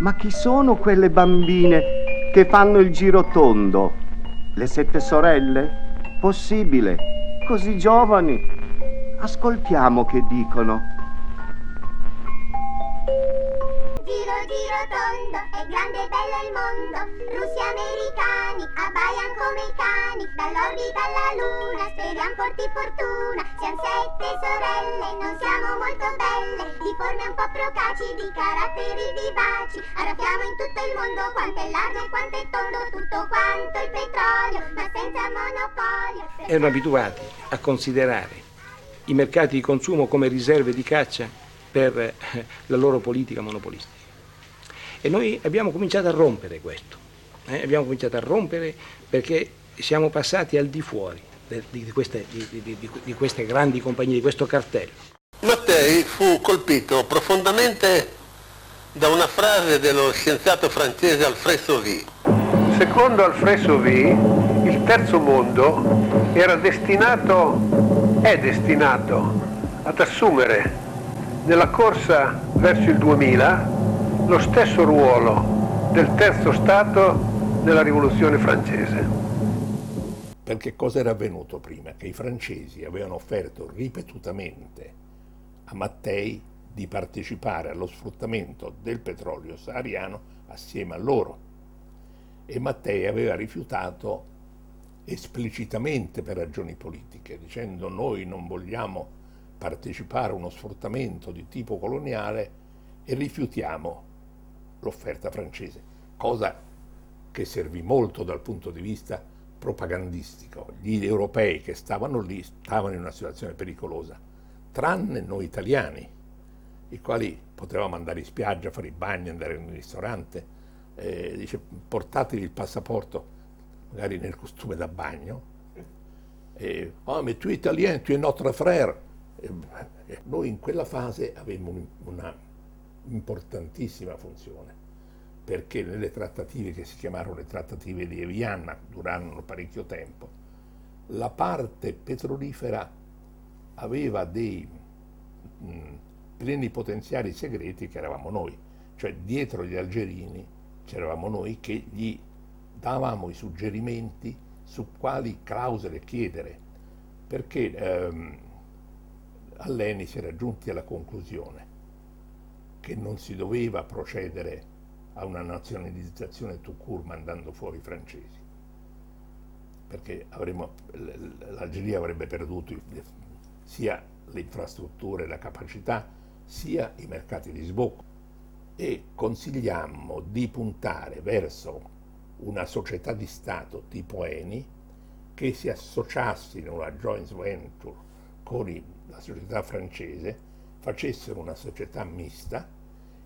Ma chi sono quelle bambine che fanno il giro tondo? Le sette sorelle? Possibile, così giovani. Ascoltiamo che dicono. Giro giro tondo, è grande e bello il mondo. Russi americani abbaiano come i cani. Dall'orbita alla luna, speriamo porti fortuna. Siamo sette sorelle, non siamo molto belle. Forme un po' procaci, di caratteri vivaci. Arraffiamo in tutto il mondo quanto è largo e quanto è tondo. Tutto quanto il petrolio, ma senza monopolio. Erano abituati a considerare i mercati di consumo come riserve di caccia per eh, la loro politica monopolistica. E noi abbiamo cominciato a rompere questo, eh? abbiamo cominciato a rompere perché siamo passati al di fuori di, di queste, di- di queste grandi compagnie, di questo cartello. Mattei fu colpito profondamente da una frase dello scienziato francese Alfred Sauvy. Secondo Alfred Sauvy, il terzo mondo era destinato, è destinato ad assumere nella corsa verso il 2000 lo stesso ruolo del terzo Stato nella rivoluzione francese. Perché cosa era avvenuto prima? Che i francesi avevano offerto ripetutamente a Mattei di partecipare allo sfruttamento del petrolio sahariano assieme a loro. E Mattei aveva rifiutato esplicitamente per ragioni politiche, dicendo noi non vogliamo partecipare a uno sfruttamento di tipo coloniale e rifiutiamo l'offerta francese, cosa che servì molto dal punto di vista propagandistico. Gli europei che stavano lì stavano in una situazione pericolosa, tranne noi italiani, i quali potevamo andare in spiaggia, fare i bagni, andare in un ristorante, eh, dice portatevi il passaporto, magari nel costume da bagno, e, oh, ma tu italien, tu es notre frère. E, e noi in quella fase avevamo un- una importantissima funzione, perché nelle trattative che si chiamarono le trattative di Evian, durarono parecchio tempo, la parte petrolifera aveva dei mh, plenipotenziari segreti che eravamo noi, cioè dietro gli algerini c'eravamo noi che gli davamo i suggerimenti su quali clausole chiedere, perché ehm, all'ENI si era giunti alla conclusione che non si doveva procedere a una nazionalizzazione tout court mandando fuori i francesi, perché avremmo- l'Algeria avrebbe perduto il- sia le infrastrutture e la capacità, sia i mercati di sbocco e consigliammo di puntare verso una società di Stato tipo Eni che si associasse in una joint venture con la società francese, facessero una società mista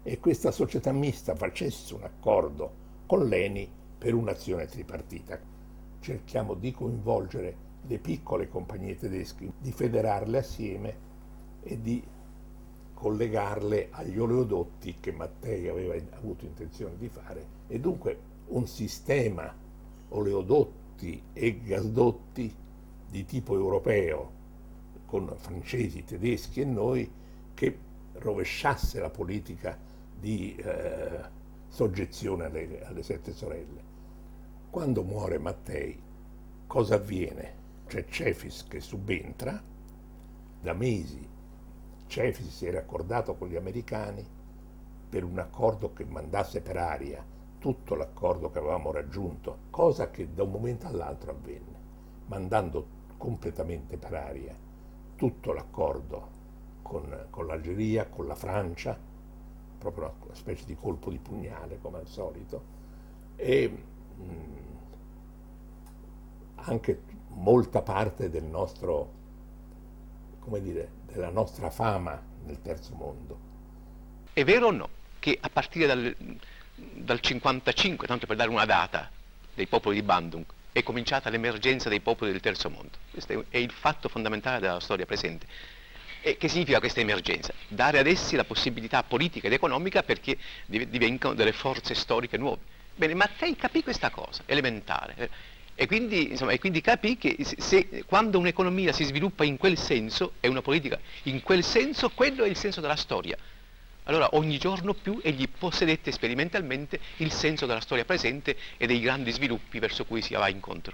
e questa società mista facesse un accordo con l'Eni per un'azione tripartita. Cerchiamo di coinvolgere le piccole compagnie tedesche, di federarle assieme e di collegarle agli oleodotti che Mattei aveva avuto intenzione di fare e dunque un sistema oleodotti e gasdotti di tipo europeo con francesi, tedeschi e noi che rovesciasse la politica di eh, soggezione alle, alle sette sorelle. Quando muore Mattei, cosa avviene? C'è Cefis che subentra, da mesi Cefis si era accordato con gli americani per un accordo che mandasse per aria tutto l'accordo che avevamo raggiunto, cosa che da un momento all'altro avvenne, mandando completamente per aria tutto l'accordo con, con l'Algeria, con la Francia, proprio una specie di colpo di pugnale come al solito, e mh, anche molta parte del nostro, come dire, della nostra fama nel terzo mondo. È vero o no che a partire dal, dal 55, tanto per dare una data, dei popoli di Bandung, è cominciata l'emergenza dei popoli del terzo mondo? Questo è, il fatto fondamentale della storia presente. E che significa questa emergenza? Dare ad essi la possibilità politica ed economica perché div- divengano delle forze storiche nuove. Bene, Mattei capì questa cosa, elementare. E quindi, insomma, e quindi capì che se, quando un'economia si sviluppa in quel senso, e una politica in quel senso, quello è il senso della storia. Allora ogni giorno più egli possedette sperimentalmente il senso della storia presente e dei grandi sviluppi verso cui si va incontro.